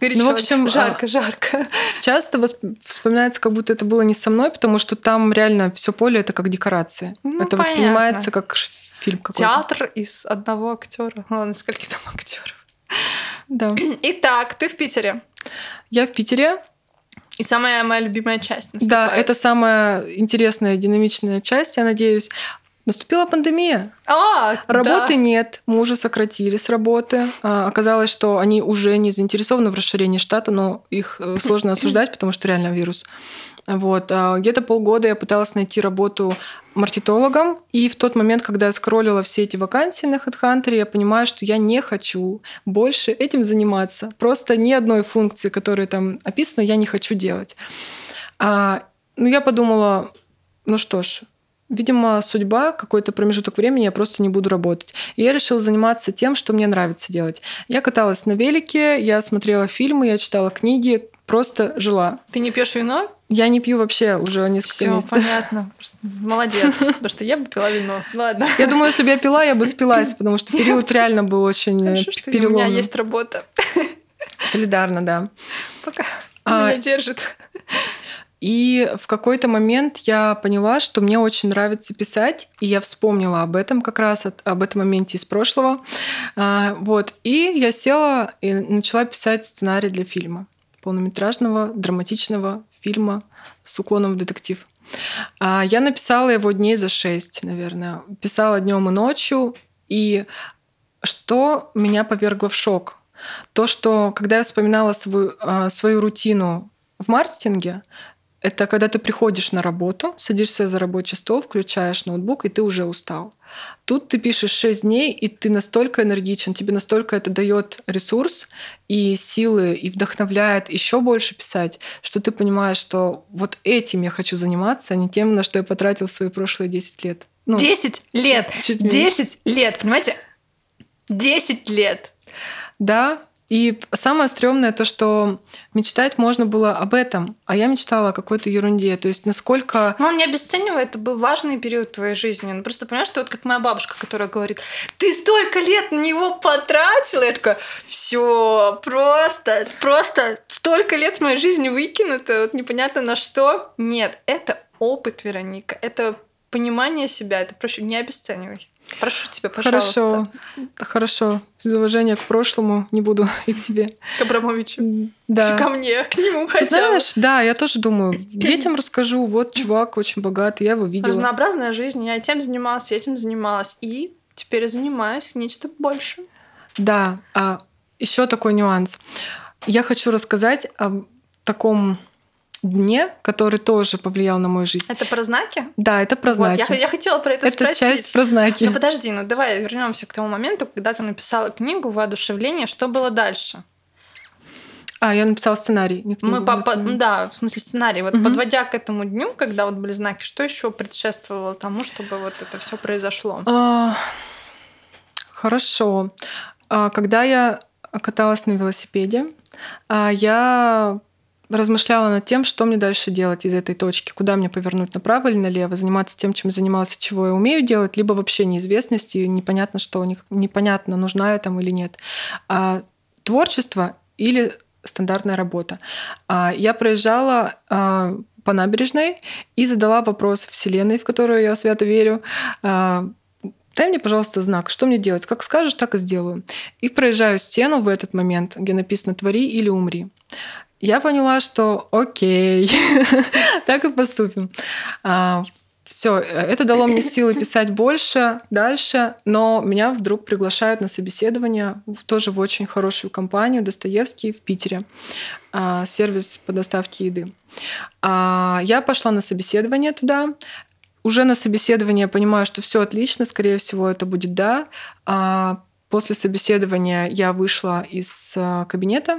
Ну, в общем, жарко, жарко. Сейчас это вспоминается, как будто это было не со мной, потому что там реально все поле это как декорация. Ну, это воспринимается как фильм какой-то. Театр из одного актера. Ладно, скольки там актеров. Да. Итак, ты в Питере. Я в Питере. И самая моя любимая часть наступает. Да, это самая интересная, динамичная часть, я надеюсь. Наступила пандемия. А, Работы да. нет, мужа сократили с работы. А, Оказалось, что они уже не заинтересованы в расширении штата, но их э, сложно осуждать, потому что реально вирус. Вот. а, Где-то полгода я пыталась найти работу маркетологом, и в тот момент, когда я скроллила все эти вакансии на HeadHunter, я понимаю, что я не хочу больше этим заниматься. Просто ни одной функции, которая там описана, я не хочу делать. А, ну, я подумала, ну что ж, Видимо, судьба, какой-то промежуток времени я просто не буду работать. И я решила заниматься тем, что мне нравится делать. Я каталась на велике, я смотрела фильмы, я читала книги, просто жила. Ты не пьешь вино? Я не пью вообще уже несколько Все месяцев. понятно. Молодец. Потому что я бы пила вино. Ладно. Я думаю, если бы я пила, я бы спилась, потому что период реально был очень э, Хорошо, что у меня переломный. есть работа. Солидарно, да. Пока А, меня держит. И в какой-то момент я поняла, что мне очень нравится писать, и я вспомнила об этом как раз, об этом моменте из прошлого. А, Вот. И я села и начала писать сценарий для фильма, полнометражного, драматичного фильма с уклоном в детектив. А, Я написала его дней за шесть, наверное. Писала днем и ночью. И что меня повергло в шок? То, что когда я вспоминала свою, а, свою рутину в маркетинге, это когда ты приходишь на работу, садишься за рабочий стол, включаешь ноутбук, и ты уже устал. Тут ты пишешь 6 дней, и ты настолько энергичен, тебе настолько это дает ресурс и силы, и вдохновляет еще больше писать, что ты понимаешь, что вот этим я хочу заниматься, а не тем, на что я потратил свои прошлые 10 лет. Ну, 10 лет. чуть меньше. 10 лет. Понимаете? 10 лет. Да, и самое стрёмное то, что мечтать можно было об этом, а я мечтала о какой-то ерунде. То есть насколько... Но он не обесценивает, это был важный период твоей жизни. Ну, просто понимаешь, что вот как моя бабушка, которая говорит, ты столько лет на него потратила. Я такая, все, просто, просто столько лет моей жизни выкинуто, вот непонятно на что. Нет, это опыт, Вероника, это понимание себя, это прошу, не обесценивай. Прошу тебя, пожалуйста. Хорошо, хорошо. Из уважения к прошлому не буду и к тебе. К Абрамовичу. Да. Ко мне, к нему Ты хотя бы. знаешь, да, я тоже думаю, детям расскажу, вот чувак очень богатый, я его видела. Разнообразная жизнь. Я тем занималась, я этим занималась. И теперь занимаюсь нечто больше. Да, а еще такой нюанс. Я хочу рассказать о таком дне, который тоже повлиял на мою жизнь. Это про знаки? Да, это про Вот, знаки. я, я хотела про это, это спросить. часть про знаки. Ну подожди, ну давай вернемся к тому моменту, когда ты написала книгу «Воодушевление». Что было дальше? А, я написала сценарий. книгу, Мы по, вот, по- да, в смысле сценарий. Вот Мгм. подводя к этому дню, когда вот были знаки, что еще предшествовало тому, чтобы вот это все произошло? А, Хорошо. А, Когда я каталась на велосипеде, а, я размышляла над тем, что мне дальше делать из этой точки, куда мне повернуть направо или налево, заниматься тем, чем занималась, чего я умею делать, либо вообще неизвестность и непонятно, что непонятно, нужна я там или нет. А, Творчество или стандартная работа. А, Я проезжала а, по набережной и задала вопрос Вселенной, в которую я свято верю. А, Дай мне, пожалуйста, знак, что мне делать? Как скажешь, так и сделаю. И проезжаю стену в этот момент, где написано «твори или умри». Я поняла, что окей, так и поступим. Все, это дало мне силы писать больше, дальше, но меня вдруг приглашают на собеседование тоже в очень хорошую компанию Достоевский в Питере, а, сервис по доставке еды. А, Я пошла на собеседование туда, уже на собеседование я понимаю, что все отлично, скорее всего, это будет да. А после собеседования я вышла из а, кабинета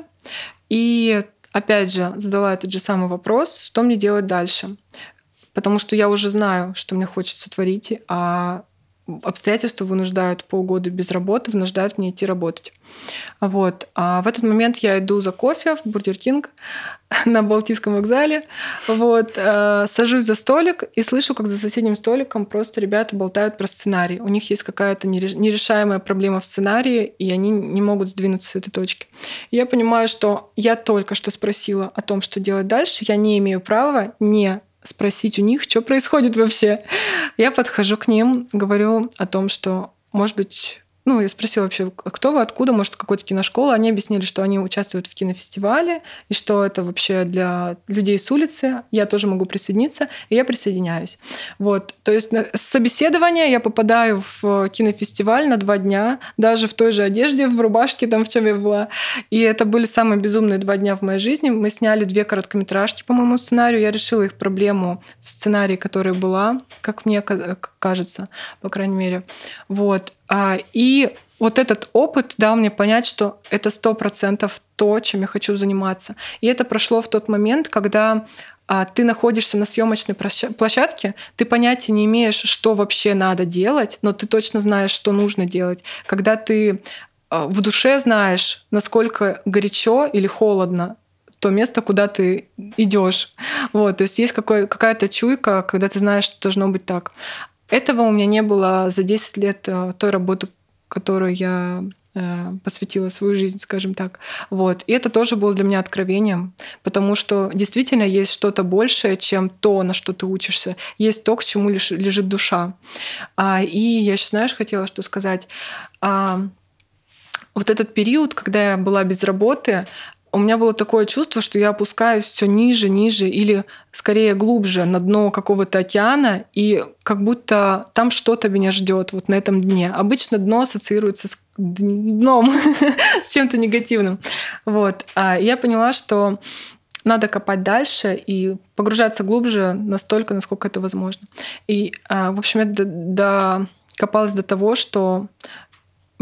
и опять же задала этот же самый вопрос, что мне делать дальше. Потому что я уже знаю, что мне хочется творить, а обстоятельства вынуждают полгода без работы, вынуждают меня идти работать. Вот. А в этот момент я иду за кофе в Бургер Кинг на Балтийском вокзале. Вот. э, Сажусь за столик и слышу, как за соседним столиком просто ребята болтают про сценарий. У них есть какая-то нере- нерешаемая проблема в сценарии, и они не могут сдвинуться с этой точки. И я понимаю, что я только что спросила о том, что делать дальше. Я не имею права не спросить у них, что происходит вообще. Я подхожу к ним, говорю о том, что, может быть, ну, я спросила вообще, кто вы, откуда, может, какой-то киношкола. Они объяснили, что они участвуют в кинофестивале, и что это вообще для людей с улицы. Я тоже могу присоединиться, и я присоединяюсь. Вот. То есть с собеседования я попадаю в кинофестиваль на два дня, даже в той же одежде, в рубашке, там, в чем я была. И это были самые безумные два дня в моей жизни. Мы сняли две короткометражки по моему сценарию. Я решила их проблему в сценарии, которая была, как мне кажется, по крайней мере. Вот. А, и вот этот опыт дал мне понять, что это сто процентов то, чем я хочу заниматься. И это прошло в тот момент, когда а, ты находишься на съемочной площадке, ты понятия не имеешь, что вообще надо делать, но ты точно знаешь, что нужно делать. Когда ты а, в душе знаешь, насколько горячо или холодно то место, куда ты идешь. Вот, то есть есть какая-то чуйка, когда ты знаешь, что должно быть так. Этого у меня не было за 10 лет э, той работы, которую я э, посвятила свою жизнь, скажем так. Вот. И это тоже было для меня откровением, потому что действительно есть что-то большее, чем то, на что ты учишься. Есть то, к чему лежит душа. А, и я еще, знаешь, хотела что сказать. А, вот этот период, когда я была без работы, у меня было такое чувство, что я опускаюсь все ниже, ниже или скорее глубже на дно какого-то океана, и как будто там что-то меня ждет вот на этом дне. Обычно дно ассоциируется с дном, с чем-то негативным. Вот. А я поняла, что надо копать дальше и погружаться глубже настолько, насколько это возможно. И, а, в общем, я докопалась до того, что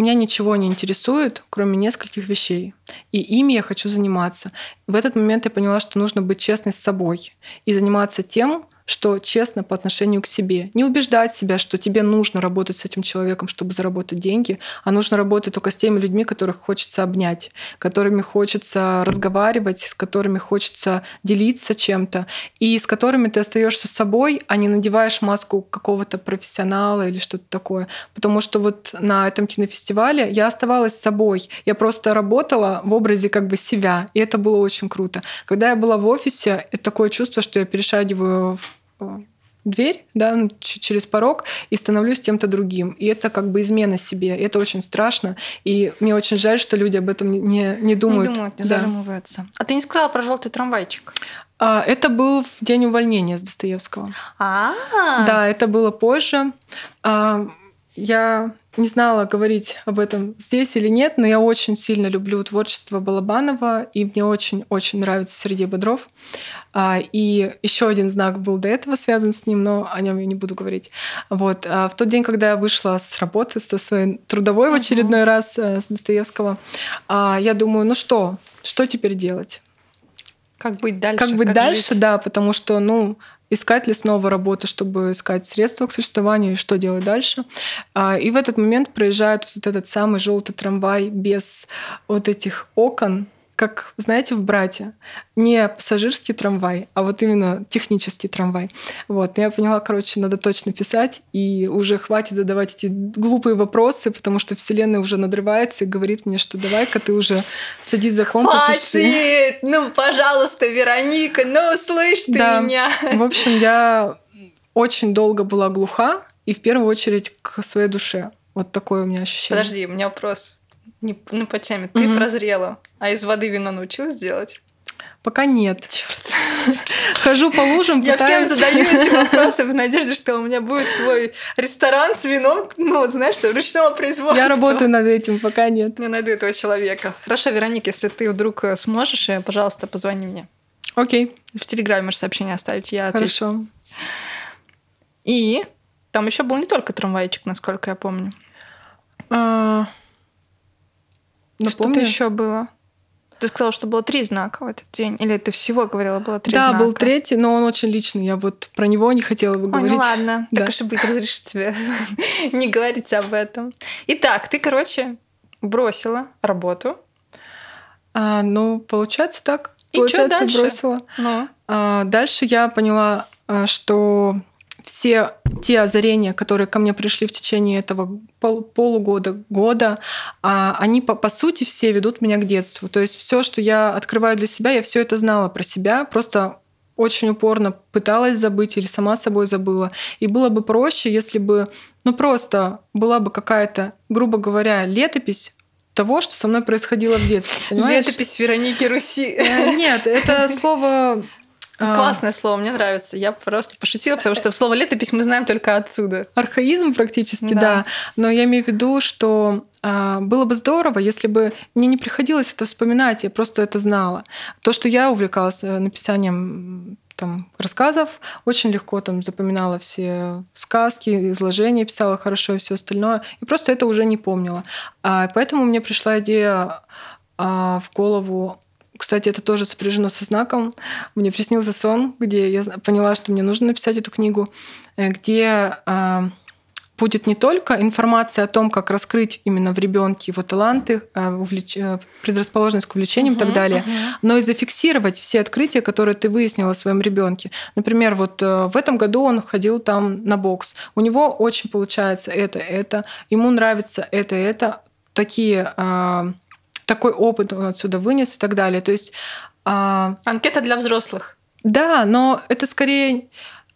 меня ничего не интересует, кроме нескольких вещей. И ими я хочу заниматься. В этот момент я поняла, что нужно быть честной с собой и заниматься тем, что честно по отношению к себе. Не убеждать себя, что тебе нужно работать с этим человеком, чтобы заработать деньги, а нужно работать только с теми людьми, которых хочется обнять, которыми хочется разговаривать, с которыми хочется делиться чем-то, и с которыми ты остаешься собой, а не надеваешь маску какого-то профессионала или что-то такое. Потому что вот на этом кинофестивале я оставалась собой. Я просто работала в образе как бы себя, и это было очень круто. Когда я была в офисе, это такое чувство, что я перешагиваю в дверь, да, ну, через порог и становлюсь кем-то другим. И это как бы измена себе. И это очень страшно. И мне очень жаль, что люди об этом не, не думают. Не думают, не да. задумываются. А ты не сказала про желтый трамвайчик? А, это был в день увольнения с Достоевского. А, Да, это было позже. А, я не знала, говорить об этом здесь или нет, но я очень сильно люблю творчество Балабанова, и мне очень-очень нравится Сергей Бодров. А, и еще один знак был до этого связан с ним, но о нем я не буду говорить. Вот. А в тот день, когда я вышла с работы, со своей трудовой в очередной uh-huh. раз э, с Достоевского, а, я думаю, ну что, что теперь делать? Как быть дальше? Как быть как дальше, жить? да, потому что, ну, искать ли снова работу, чтобы искать средства к существованию и что делать дальше. И в этот момент проезжает вот этот самый желтый трамвай без вот этих окон, как, знаете, в «Брате». Не пассажирский трамвай, а вот именно технический трамвай. Вот. Но я поняла, короче, надо точно писать, и уже хватит задавать эти глупые вопросы, потому что Вселенная уже надрывается и говорит мне, что давай-ка ты уже садись за комп Хватит! Ну, пожалуйста, Вероника, ну, слышь ты да. меня. В общем, я очень долго была глуха, и в первую очередь к своей душе. Вот такое у меня ощущение. Подожди, у меня вопрос. Не, ну, по теме. Ты угу. прозрела, а из воды вино научилась делать? Пока нет. Черт. Хожу по лужам, Я всем задаю эти вопросы в надежде, что у меня будет свой ресторан с вином, ну, вот знаешь, что, ручного производства. Я работаю над этим, пока нет. Не найду этого человека. Хорошо, Вероника, если ты вдруг э, сможешь, э, пожалуйста, позвони мне. Окей. В Телеграме можешь сообщение оставить, я отвечу. Хорошо. И там еще был не только трамвайчик, насколько я помню. А... Напомню. Что-то еще было. Ты сказала, что было три знака в этот день. Или ты всего говорила, было три да, знака? Да, был третий, но он очень личный. Я вот про него не хотела бы говорить. Ой, ну ладно. Да. Так уж и быть, разрешу тебе не говорить об этом. Итак, ты, короче, бросила работу. А, ну, получается так. И получается, что дальше? бросила. Ну. А, дальше я поняла, а, что все те озарения, которые ко мне пришли в течение этого пол полугода, года, а, они по, по сути все ведут меня к детству. То есть все, что я открываю для себя, я все это знала про себя, просто очень упорно пыталась забыть или сама собой забыла. И было бы проще, если бы, ну просто была бы какая-то, грубо говоря, летопись того, что со мной происходило в детстве. Понимаешь? Летопись Вероники Руси. Э, Нет, это слово Классное слово, мне нравится. Я просто пошутила, потому что слово летопись мы знаем только отсюда. архаизм практически, Да. да. Но я имею в виду, что а, было бы здорово, если бы мне не приходилось это вспоминать, я просто это знала. То, что я увлекалась э, написанием там, рассказов, очень легко там запоминала все сказки, изложения писала хорошо и все остальное, и просто это уже не помнила. А, поэтому мне пришла идея а, в голову кстати, это тоже сопряжено со знаком. Мне приснился сон, где я поняла, что мне нужно написать эту книгу, э, где а, будет не только информация о том, как раскрыть именно в ребенке его таланты, а, увлеч- э, предрасположенность к увлечениям и так далее, мгм. но и зафиксировать все открытия, которые ты выяснила о своем ребенке. Например, вот э, в этом году он ходил там на бокс. У него очень получается это, это, ему нравится это, это, такие а, такой опыт он отсюда вынес и так далее. То есть а, Анкета для взрослых. да, но это скорее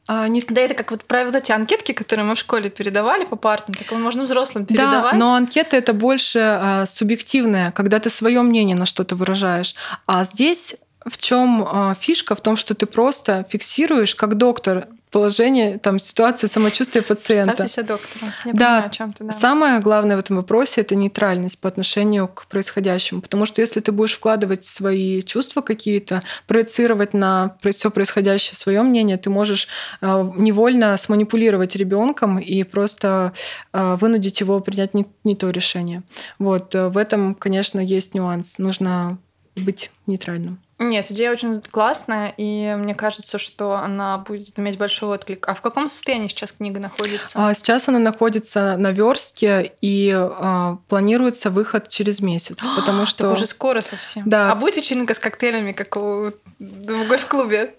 а, не Да, это как вот про вот эти анкетки, которые мы в школе передавали по партам, так можно взрослым передавать. Да, но анкета это больше а, субъективная, когда ты свое мнение на что-то выражаешь. А здесь в чем фишка? В том, что ты просто фиксируешь, как доктор, положение, там, ситуация самочувствия пациента. Представьте себе доктора. Я Да, понимаю, о чем ты. Да. Самое главное в этом вопросе это нейтральность по отношению к происходящему. Потому что если ты будешь вкладывать свои чувства какие-то, проецировать на все происходящее свое мнение, ты можешь э, невольно сманипулировать ребенком и просто э, вынудить его принять не, не то решение. Вот э, в этом, конечно, есть нюанс. Нужно быть нейтральным. Нет, идея очень классная, и мне кажется, что она будет иметь большой отклик. А в каком состоянии сейчас книга находится? А Сейчас она находится на верстке и а, планируется выход через месяц, потому Так что уже скоро совсем. Да. А будет вечеринка с коктейлями, как у... в гольф-клубе?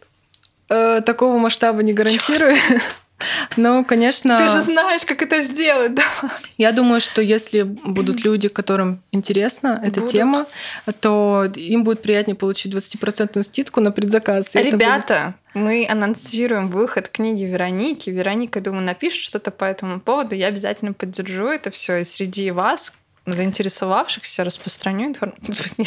э, такого масштаба не гарантирую. Но, конечно, Ты же знаешь, как это сделать, да? я думаю, что если будут люди, которым интересна эта Будут. тема, то им будет приятнее получить 20% скидку на предзаказ. Ребята, мы анонсируем выход книги Вероники. Вероника, думаю, напишет что-то по этому поводу. Я обязательно поддержу это все. И среди вас, заинтересовавшихся, распространю информацию.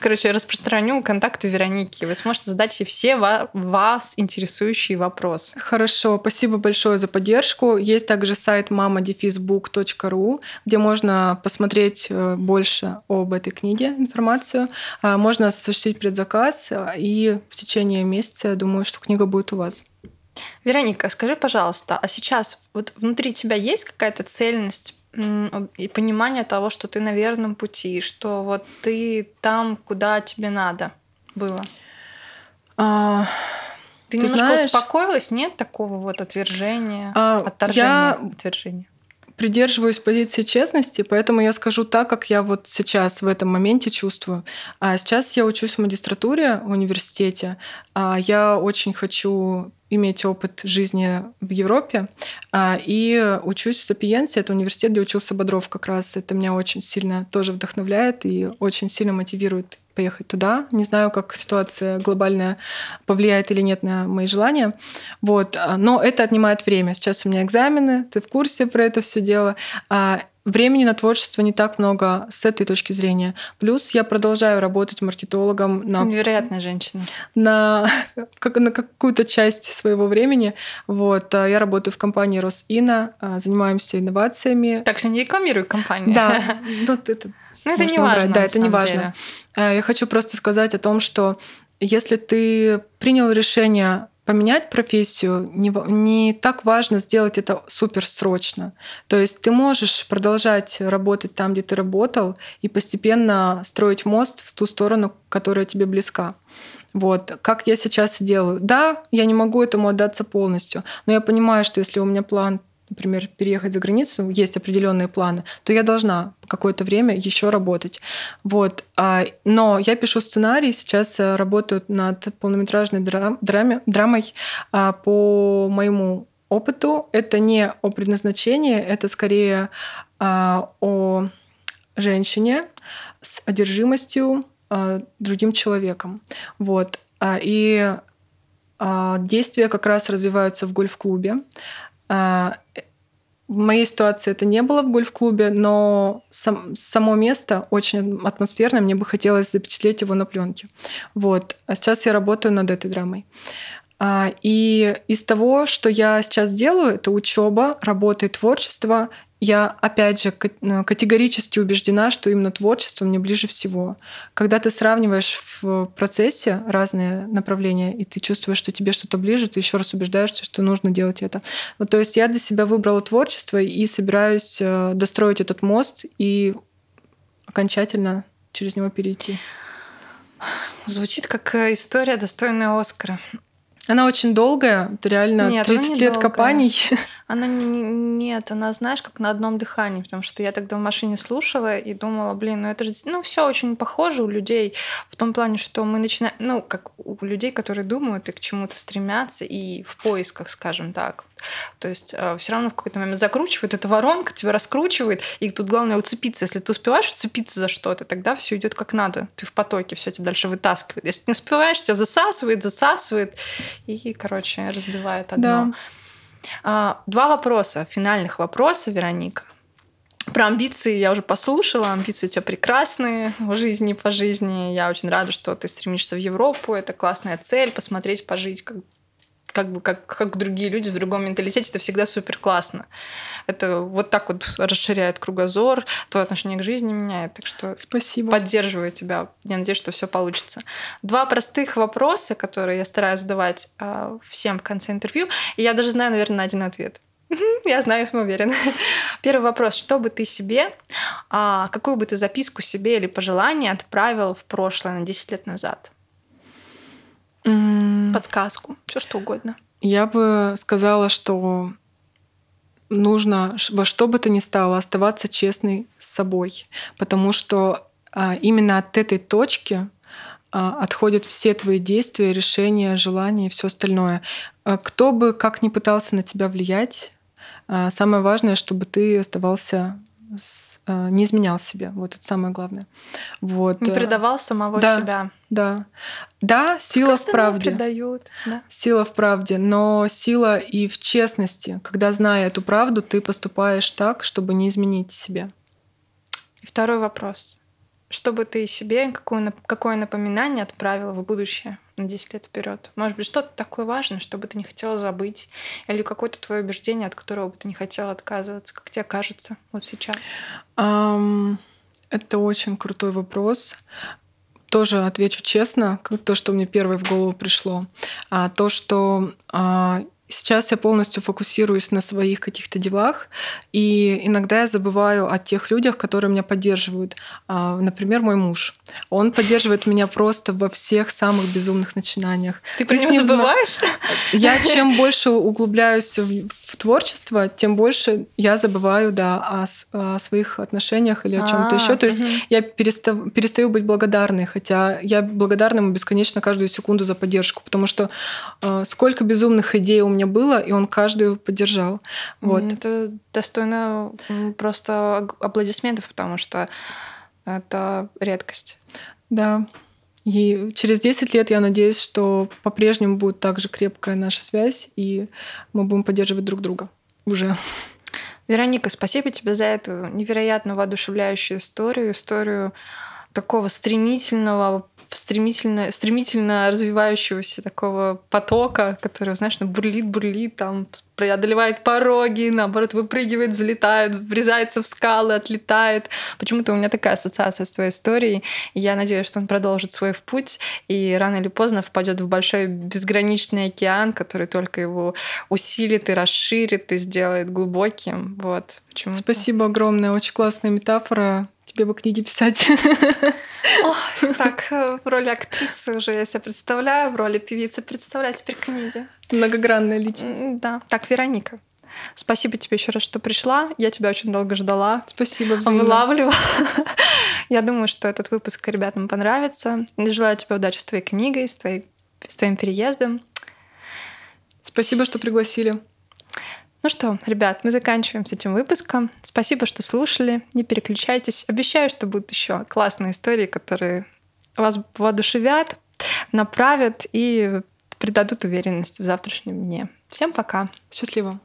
Короче, распространю контакты Вероники. Вы сможете задать ей все ва- вас интересующие вопросы. Хорошо, спасибо большое за поддержку. Есть также сайт mamadefizbook.ru, где можно посмотреть э, больше об этой книге, информацию. А, Можно осуществить предзаказ, а, и в течение месяца, я думаю, что книга будет у вас. Вероника, скажи, пожалуйста, а сейчас вот внутри тебя есть какая-то цельность и понимание того, что ты на верном пути, что вот ты там, куда тебе надо было? А, Ты, Ты немножко знаешь- успокоилась? Нет такого вот отвержения, а, отторжения, Я отвержения? придерживаюсь позиции честности, поэтому я скажу так, как я вот сейчас в этом моменте чувствую. А сейчас я учусь в магистратуре в университете. А Я очень хочу иметь опыт жизни в Европе. А, И учусь в Сапиенсе, это университет, где учился Бодров как раз. Это меня очень сильно тоже вдохновляет и очень сильно мотивирует поехать туда. Не знаю, как ситуация глобальная повлияет или нет на мои желания. Вот. а, Но это отнимает время. Сейчас у меня экзамены, ты в курсе про это все дело. А Времени на творчество не так много с этой точки зрения. Плюс я продолжаю работать маркетологом на Невероятная женщина. на, как, на какую-то часть своего времени. Вот. а Я работаю в компании Росина, а, занимаемся инновациями. Так что не рекламируй компанию. Да, ну, это Ну, это не важно. Да, это не важно. Э, Я хочу просто сказать о том, что если ты принял решение поменять профессию, не, не так важно сделать это супер срочно. То есть ты можешь продолжать работать там, где ты работал, и постепенно строить мост в ту сторону, которая тебе близка. Вот, как я сейчас делаю. Да, я не могу этому отдаться полностью, но я понимаю, что если у меня план например, переехать за границу, есть определенные планы, то я должна какое-то время еще работать. Вот. А, Но я пишу сценарий, сейчас э, работаю над полнометражной дра- драме, драмой а, по моему опыту. Это не о предназначении, это скорее а, о женщине с одержимостью другим человеком. Вот. И действия как раз развиваются в гольф-клубе. А, в моей ситуации это не было в гольф-клубе, но сам, само место очень атмосферное, мне бы хотелось запечатлеть его на пленке. Вот. А сейчас я работаю над этой драмой. А, и из того, что я сейчас делаю, это учеба, работа и творчество. Я, опять же, э, категорически убеждена, что именно творчество мне ближе всего. Когда ты сравниваешь в процессе разные направления, и ты чувствуешь, что тебе что-то ближе, ты еще раз убеждаешься, что нужно делать это. Вот, то есть я для себя выбрала творчество и собираюсь э, достроить этот мост и окончательно через него перейти. Звучит как э, история, достойная Оскара. Она очень долгая, это реально нет, 30 лет долгая. копаний. Она не, нет, она, знаешь, как на одном дыхании, потому что я тогда в машине слушала и думала, блин, ну это же, ну все очень похоже у людей в том плане, что мы начинаем, ну как у людей, которые думают и к чему-то стремятся и в поисках, скажем так. То есть э, все равно в какой-то момент закручивает эта воронка, тебя раскручивает, и тут главное уцепиться. Если ты успеваешь уцепиться за что-то, тогда все идет как надо. Ты в потоке, все тебя дальше вытаскивает. Если не успеваешь, тебя засасывает, засасывает, и, короче, разбивает одно. Да. А, два вопроса, финальных вопроса, Вероника. Про амбиции я уже послушала. Амбиции у тебя прекрасные в жизни, по жизни. Я очень рада, что ты стремишься в Европу. Это классная цель, посмотреть, пожить, как как бы как, как другие люди в другом менталитете, это всегда супер классно. Это вот так вот расширяет кругозор, твое отношение к жизни меняет. Так что Спасибо. поддерживаю тебя. Я надеюсь, что все получится. Два простых вопроса, которые я стараюсь задавать э, всем в конце интервью. И я даже знаю, наверное, на один ответ. Я знаю, я уверена. Первый вопрос. Что бы ты себе, а, какую бы ты записку себе или пожелание отправил в прошлое на 10 лет назад? Mm. Подсказку, все что угодно. Я бы сказала, что нужно во что бы то ни стало оставаться честной с собой, потому что а, именно от этой точки а, отходят все твои действия, решения, желания и все остальное. А, кто бы как ни пытался на тебя влиять, а, самое важное, чтобы ты оставался с, э, не изменял себе. Вот это самое главное. Вот. Не э, предавал самого да, себя. Да. Да, сила в правде. Предают, да. Сила в правде, но сила и в честности. Когда, зная эту правду, ты поступаешь так, чтобы не изменить себя. И второй вопрос. Что бы ты себе, какое, какое напоминание отправила в будущее? На 10 лет вперед? Может быть, что-то такое важное, что бы ты не хотела забыть? Или какое-то твое убеждение, от которого бы ты не хотела отказываться? Как тебе кажется вот сейчас? Um, это очень крутой вопрос. Тоже отвечу честно, то, что мне первое в голову пришло. А, то, что а, Сейчас я полностью фокусируюсь на своих каких-то делах, и иногда я забываю о тех людях, которые меня поддерживают. А, например, мой муж. Он поддерживает меня просто во всех самых безумных начинаниях. Ты про него забываешь? Я чем больше углубляюсь в, в творчество, тем больше я забываю да, о, о своих отношениях или о чем-то еще. То есть угу. я перестаю, перестаю быть благодарной, хотя я благодарна ему бесконечно каждую секунду за поддержку, потому что э, сколько безумных идей у меня было, и он каждую поддержал. Вот. Это достойно просто аплодисментов, потому что это редкость. Да. И через 10 лет я надеюсь, что по-прежнему будет также крепкая наша связь, и мы будем поддерживать друг друга уже. Вероника, спасибо тебе за эту невероятно воодушевляющую историю, историю такого стремительного стремительно, стремительно развивающегося такого потока, который, знаешь, ну, бурлит, бурлит, там преодолевает пороги, наоборот, выпрыгивает, взлетает, врезается в скалы, отлетает. Почему-то у меня такая ассоциация с твоей историей. И я надеюсь, что он продолжит свой путь и рано или поздно впадет в большой безграничный океан, который только его усилит и расширит и сделает глубоким. Вот. Почему-то. Спасибо огромное. Очень классная метафора тебе бы книги писать. О, так, э, в роли актрисы уже я себя представляю, в роли певицы представляю теперь книги. Многогранная личность. Да. Так, Вероника, Спасибо тебе еще раз, что пришла. Я тебя очень долго ждала. Спасибо, взаимно. Вылавливала. Я думаю, что этот выпуск ребятам понравится. Желаю тебе удачи с твоей книгой, с, твоей, с твоим переездом. Спасибо, что пригласили. Ну что, ребят, мы заканчиваем с этим выпуском. Спасибо, что слушали. Не переключайтесь. Обещаю, что будут еще классные истории, которые вас воодушевят, направят и придадут уверенность в завтрашнем дне. Всем пока. Счастливо.